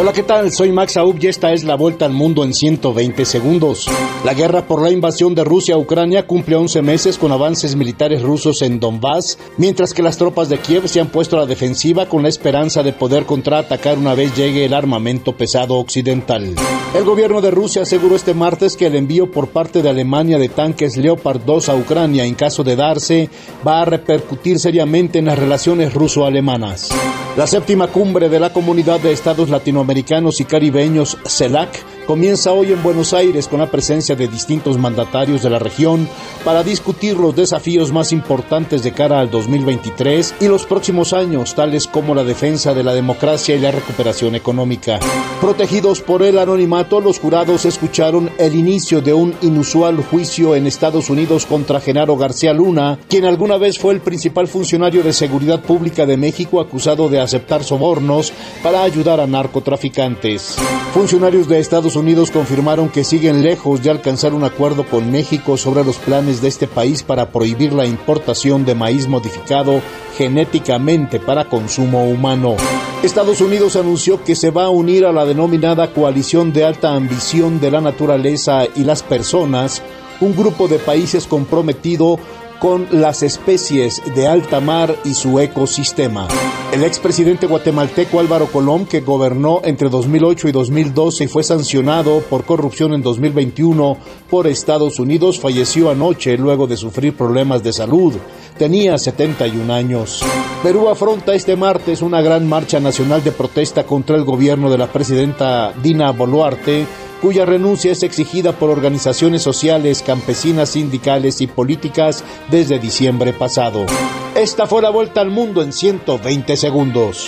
Hola, ¿qué tal? Soy Max Aub y esta es la vuelta al mundo en 120 segundos. La guerra por la invasión de Rusia a Ucrania cumple 11 meses con avances militares rusos en Donbass, mientras que las tropas de Kiev se han puesto a la defensiva con la esperanza de poder contraatacar una vez llegue el armamento pesado occidental. El gobierno de Rusia aseguró este martes que el envío por parte de Alemania de tanques Leopard 2 a Ucrania, en caso de darse, va a repercutir seriamente en las relaciones ruso-alemanas. La séptima cumbre de la Comunidad de Estados Latinoamericanos y Caribeños, CELAC, comienza hoy en Buenos Aires con la presencia de distintos mandatarios de la región para discutir los desafíos más importantes de cara al 2023 y los próximos años, tales como la defensa de la democracia y la recuperación económica. Protegidos por el anonimato, los jurados escucharon el inicio de un inusual juicio en Estados Unidos contra Genaro García Luna, quien alguna vez fue el principal funcionario de seguridad pública de México acusado de aceptar sobornos para ayudar a narcotraficantes. Funcionarios de Estados Unidos confirmaron que siguen lejos de alcanzar un acuerdo con México sobre los planes de este país para prohibir la importación de maíz modificado genéticamente para consumo humano. Estados Unidos anunció que se va a unir a la denominada Coalición de Alta Ambición de la Naturaleza y las Personas, un grupo de países comprometido con las especies de alta mar y su ecosistema. El expresidente guatemalteco Álvaro Colón, que gobernó entre 2008 y 2012 y fue sancionado por corrupción en 2021 por Estados Unidos, falleció anoche luego de sufrir problemas de salud. Tenía 71 años. Perú afronta este martes una gran marcha nacional de protesta contra el gobierno de la presidenta Dina Boluarte cuya renuncia es exigida por organizaciones sociales, campesinas, sindicales y políticas desde diciembre pasado. Esta fue la vuelta al mundo en 120 segundos.